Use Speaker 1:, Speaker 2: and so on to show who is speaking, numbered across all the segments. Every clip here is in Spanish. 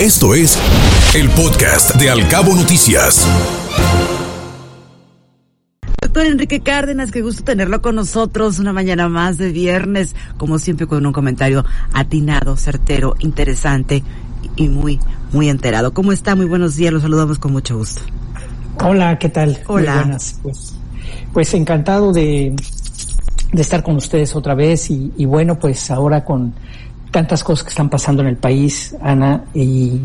Speaker 1: Esto es el podcast de Alcabo Noticias.
Speaker 2: Doctor Enrique Cárdenas, qué gusto tenerlo con nosotros una mañana más de viernes, como siempre con un comentario atinado, certero, interesante y muy, muy enterado. ¿Cómo está? Muy buenos días, los saludamos con mucho gusto.
Speaker 3: Hola, ¿qué tal?
Speaker 2: Hola.
Speaker 3: Muy buenas. Pues, pues encantado de, de estar con ustedes otra vez y, y bueno, pues ahora con tantas cosas que están pasando en el país, Ana, y,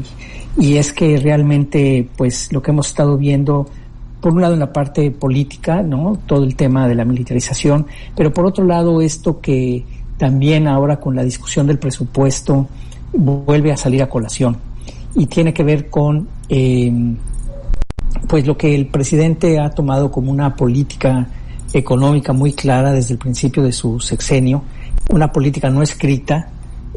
Speaker 3: es que realmente, pues lo que hemos estado viendo, por un lado en la parte política, ¿no? Todo el tema de la militarización, pero por otro lado esto que también ahora con la discusión del presupuesto vuelve a salir a colación y tiene que ver con eh, pues lo que el presidente ha tomado como una política económica muy clara desde el principio de su sexenio, una política no escrita,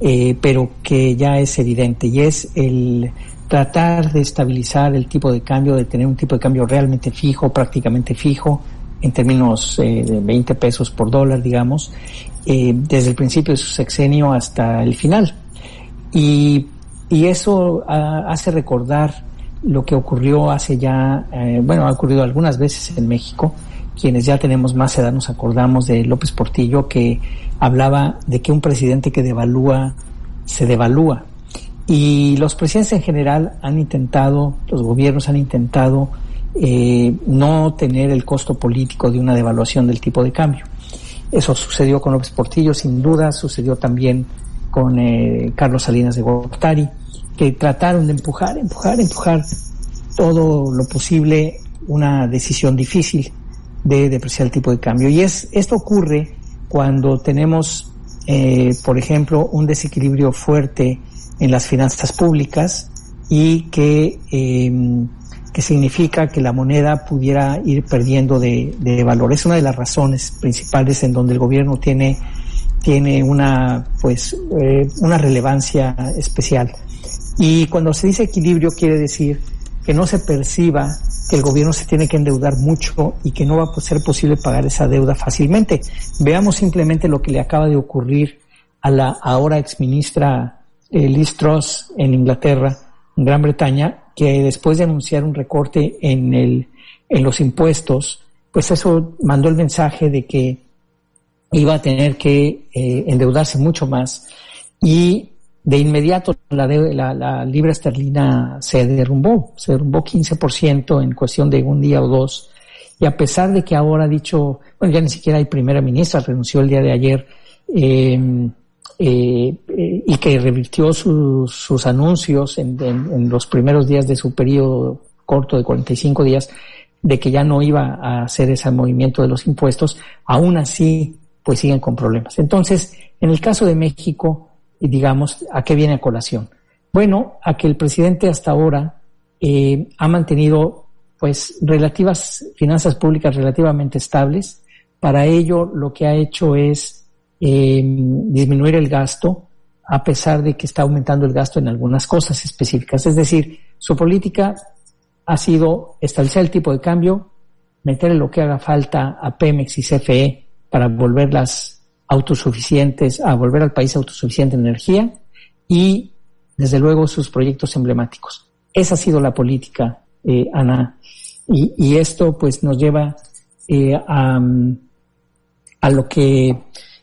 Speaker 3: eh, pero que ya es evidente y es el tratar de estabilizar el tipo de cambio, de tener un tipo de cambio realmente fijo, prácticamente fijo, en términos eh, de 20 pesos por dólar, digamos, eh, desde el principio de su sexenio hasta el final. Y, y eso ah, hace recordar lo que ocurrió hace ya, eh, bueno, ha ocurrido algunas veces en México, quienes ya tenemos más edad nos acordamos de López Portillo que hablaba de que un presidente que devalúa se devalúa. Y los presidentes en general han intentado, los gobiernos han intentado eh, no tener el costo político de una devaluación del tipo de cambio. Eso sucedió con López Portillo, sin duda, sucedió también con eh, Carlos Salinas de Gortari, que trataron de empujar, empujar, empujar todo lo posible una decisión difícil de depreciar el tipo de cambio. Y es esto ocurre cuando tenemos, eh, por ejemplo, un desequilibrio fuerte en las finanzas públicas y que, eh, que significa que la moneda pudiera ir perdiendo de, de, valor. Es una de las razones principales en donde el gobierno tiene, tiene una, pues, eh, una relevancia especial. Y cuando se dice equilibrio quiere decir que no se perciba que el gobierno se tiene que endeudar mucho y que no va a ser posible pagar esa deuda fácilmente. Veamos simplemente lo que le acaba de ocurrir a la ahora exministra eh, Liz Truss en Inglaterra, en Gran Bretaña, que después de anunciar un recorte en, el, en los impuestos, pues eso mandó el mensaje de que iba a tener que eh, endeudarse mucho más y de inmediato la, de, la, libra esterlina se derrumbó, se derrumbó 15% en cuestión de un día o dos. Y a pesar de que ahora ha dicho, bueno, ya ni siquiera hay primera ministra, renunció el día de ayer, eh, eh, y que revirtió sus, anuncios en, en, en, los primeros días de su periodo corto de 45 días, de que ya no iba a hacer ese movimiento de los impuestos, aún así, pues siguen con problemas. Entonces, en el caso de México, y digamos, ¿a qué viene a colación? Bueno, a que el presidente hasta ahora eh, ha mantenido pues relativas finanzas públicas relativamente estables. Para ello lo que ha hecho es eh, disminuir el gasto a pesar de que está aumentando el gasto en algunas cosas específicas. Es decir, su política ha sido establecer el tipo de cambio, meter lo que haga falta a Pemex y CFE para volverlas autosuficientes, a volver al país autosuficiente en energía y, desde luego, sus proyectos emblemáticos. Esa ha sido la política, eh, Ana, y, esto pues nos lleva eh, a, a, lo que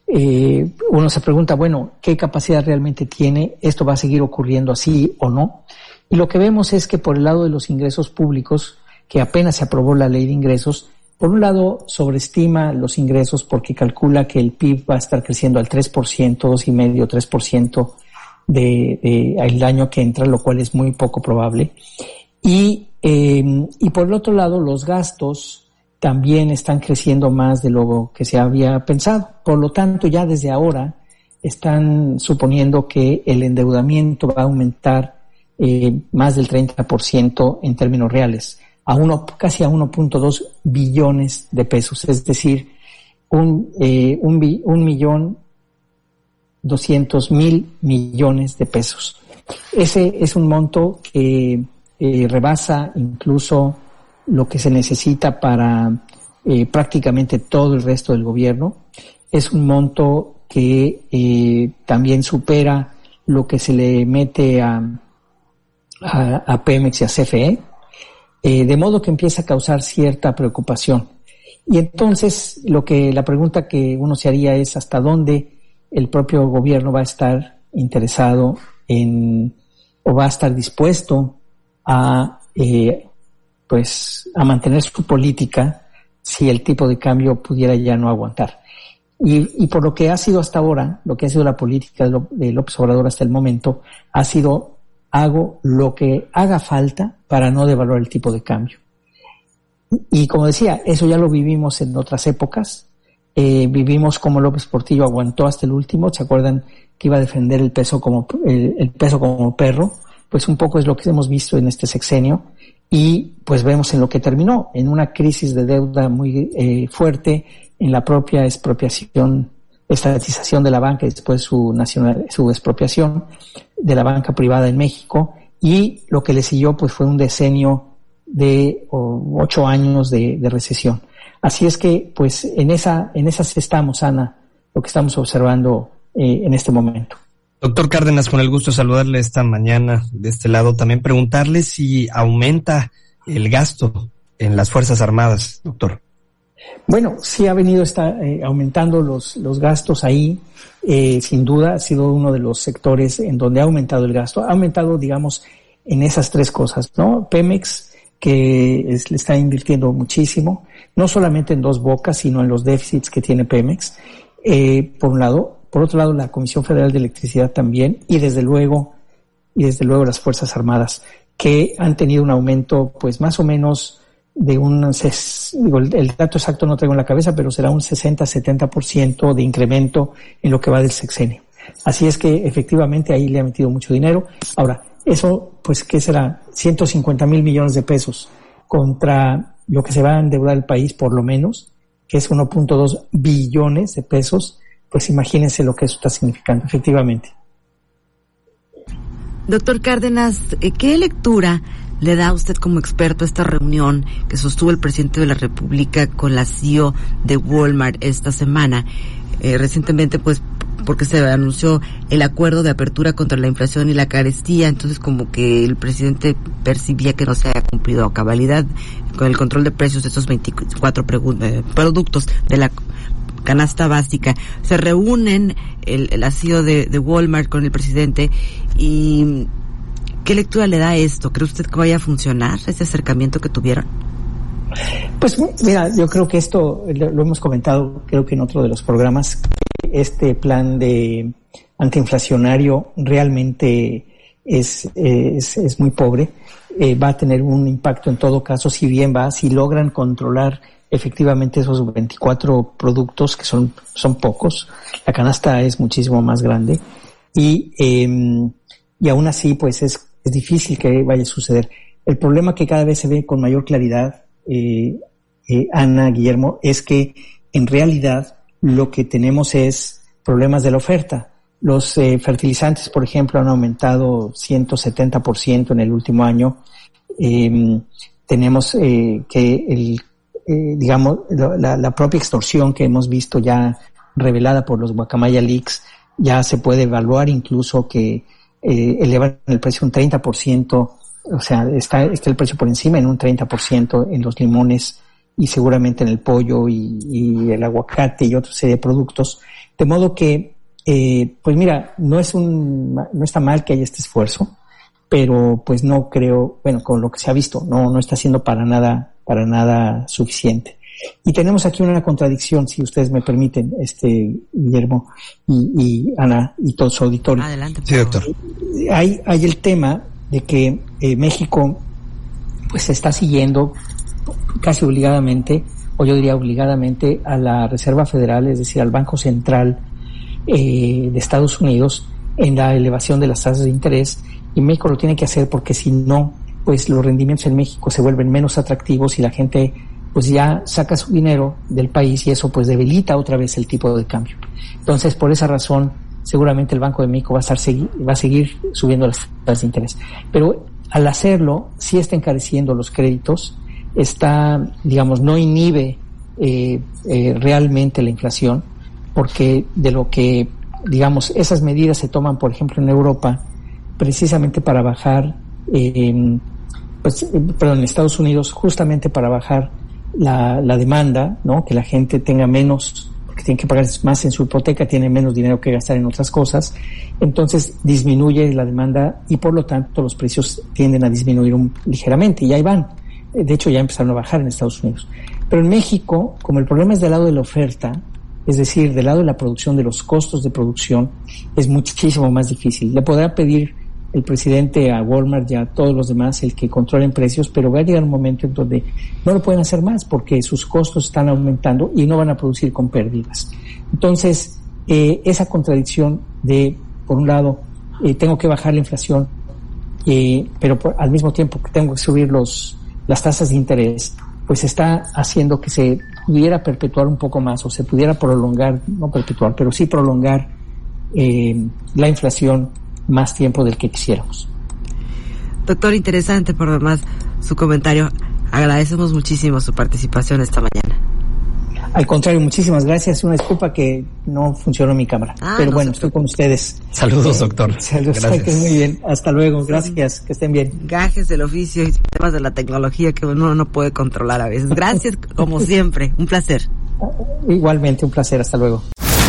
Speaker 3: eh, uno se pregunta, bueno, ¿qué capacidad realmente tiene? ¿Esto va a seguir ocurriendo así o no? Y lo que vemos es que por el lado de los ingresos públicos, que apenas se aprobó la ley de ingresos, por un lado, sobreestima los ingresos porque calcula que el PIB va a estar creciendo al 3%, 2,5%, 3% de, de, el año que entra, lo cual es muy poco probable. Y, eh, y por el otro lado, los gastos también están creciendo más de lo que se había pensado. Por lo tanto, ya desde ahora están suponiendo que el endeudamiento va a aumentar eh, más del 30% en términos reales a uno, casi a 1.2 billones de pesos, es decir, un, eh, un, un millón doscientos mil millones de pesos. Ese es un monto que eh, rebasa incluso lo que se necesita para eh, prácticamente todo el resto del gobierno. Es un monto que eh, también supera lo que se le mete a, a, Pemex y a CFE, eh, de modo que empieza a causar cierta preocupación. Y entonces lo que la pregunta que uno se haría es hasta dónde el propio gobierno va a estar interesado en o va a estar dispuesto a eh, pues a mantener su política si el tipo de cambio pudiera ya no aguantar. Y, por lo que ha sido hasta ahora, lo que ha sido la política de López Obrador hasta el momento, ha sido hago lo que haga falta para no devaluar el tipo de cambio. Y como decía, eso ya lo vivimos en otras épocas. Eh, vivimos como López Portillo aguantó hasta el último. ¿Se acuerdan que iba a defender el peso como el, peso como perro? Pues un poco es lo que hemos visto en este sexenio y pues vemos en lo que terminó, en una crisis de deuda muy eh, fuerte, en la propia expropiación, estatización de la banca y después su nacional, su expropiación de la banca privada en México y lo que le siguió pues fue un decenio de ocho años de, recesión. Así es que, pues, en esa, en esas estamos, Ana, lo que estamos observando eh, en este momento.
Speaker 4: Doctor Cárdenas, con el gusto de saludarle esta mañana de este lado. También preguntarle si aumenta el gasto en las Fuerzas Armadas, doctor.
Speaker 3: Bueno, sí ha venido está, eh, aumentando los, los gastos ahí. Eh, sin duda ha sido uno de los sectores en donde ha aumentado el gasto. Ha aumentado, digamos, en esas tres cosas, ¿no? Pemex, que le está invirtiendo muchísimo, no solamente en dos bocas, sino en los déficits que tiene Pemex, eh, por un lado. Por otro lado, la Comisión Federal de Electricidad también, y desde luego, y desde luego las Fuerzas Armadas, que han tenido un aumento, pues más o menos de un, digo, el, dato exacto no traigo en la cabeza, pero será un 60-70% de incremento en lo que va del sexenio. Así es que efectivamente ahí le ha metido mucho dinero. Ahora, eso, pues, ¿qué será? 150 mil millones de pesos contra lo que se va a endeudar el país, por lo menos, que es 1.2 billones de pesos, pues imagínense lo que eso está significando, efectivamente.
Speaker 2: Doctor Cárdenas, eh, ¿qué lectura le da a usted como experto esta reunión que sostuvo el presidente de la República con la CEO de Walmart esta semana? Eh, recientemente, pues, porque se anunció el acuerdo de apertura contra la inflación y la carestía, entonces como que el presidente percibía que no se había cumplido a cabalidad con el control de precios de estos 24 eh, productos de la canasta básica. Se reúnen el, el de, de Walmart con el presidente y ¿qué lectura le da esto? ¿Cree usted que vaya a funcionar ese acercamiento que tuvieron?
Speaker 3: Pues mira, yo creo que esto lo hemos comentado, creo que en otro de los programas, este plan de antiinflacionario realmente es, es, es muy pobre. Eh, va a tener un impacto en todo caso, si bien va, si logran controlar efectivamente esos 24 productos, que son, son pocos, la canasta es muchísimo más grande, y, eh, y aún así, pues es, es difícil que vaya a suceder. El problema que cada vez se ve con mayor claridad, eh, eh, Ana, Guillermo, es que en realidad lo que tenemos es problemas de la oferta. Los eh, fertilizantes, por ejemplo, han aumentado 170% en el último año. Em, tenemos eh, que el, eh, digamos, la, la, propia extorsión que hemos visto ya revelada por los Guacamaya Leaks, ya se puede evaluar incluso que elevan el precio un 30%, o sea, está, está el precio por encima en un 30% en los limones y seguramente en el pollo y, el aguacate y otra serie de productos. De modo que, eh, pues mira, no es un, no está mal que haya este esfuerzo, pero pues no creo, bueno, con lo que se ha visto, no, no está siendo para nada, para nada suficiente. Y tenemos aquí una contradicción, si ustedes me permiten, este Guillermo y, Ana y todo su auditorio.
Speaker 2: Adelante.
Speaker 4: Sí, doctor.
Speaker 3: Hay, hay el tema de que eh, México pues está siguiendo casi obligadamente, o yo diría obligadamente, a la Reserva Federal, es decir, al Banco Central eh, de Estados Unidos en la elevación de las tasas de interés y México lo tiene que hacer porque si no, pues los rendimientos en México se vuelven menos atractivos y la gente pues ya saca su dinero del país y eso pues debilita otra vez el tipo de cambio. Entonces, por esa razón, seguramente el Banco de México va a, estar va a seguir subiendo las tasas de interés. Pero al hacerlo, sí está encareciendo los créditos está, digamos, no inhibe eh, eh, realmente la inflación, porque de lo que, digamos, esas medidas se toman, por ejemplo, en Europa, precisamente para bajar eh, pues, perdón, en Estados Unidos justamente para bajar la, la demanda, ¿no? Que la gente tenga menos, porque tiene que pagar más en su hipoteca, tiene menos dinero que gastar en otras cosas, entonces disminuye la demanda y por lo tanto los precios tienden a disminuir un, ligeramente y ahí van. De hecho ya empezaron a bajar en Estados Unidos. Pero en México, como el problema es del lado de la oferta, es decir, del lado de la producción, de los costos de producción, es muchísimo más difícil. Le podrá pedir el presidente a Walmart y a todos los demás el que controlen precios, pero va a llegar un momento en donde no lo pueden hacer más porque sus costos están aumentando y no van a producir con pérdidas. Entonces, eh, esa contradicción de, por un lado, eh, tengo que bajar la inflación, eh, pero al mismo tiempo que tengo que subir los, las tasas de interés, pues está haciendo que se pudiera perpetuar un poco más o se pudiera prolongar, no perpetuar, pero sí prolongar la inflación más tiempo del que quisiéramos.
Speaker 2: Doctor, interesante por demás su comentario. Agradecemos muchísimo su participación esta mañana.
Speaker 3: Al contrario, muchísimas gracias. Una disculpa que no funcionó mi cámara. Ah, Pero bueno, estoy con ustedes.
Speaker 4: Saludos, doctor.
Speaker 3: Saludos. Gracias. Muy bien. Hasta luego. Gracias. Que estén bien.
Speaker 2: Gajes del oficio y temas de la tecnología que uno no puede controlar a veces. Gracias, como siempre. Un placer.
Speaker 3: Igualmente, un placer. Hasta luego.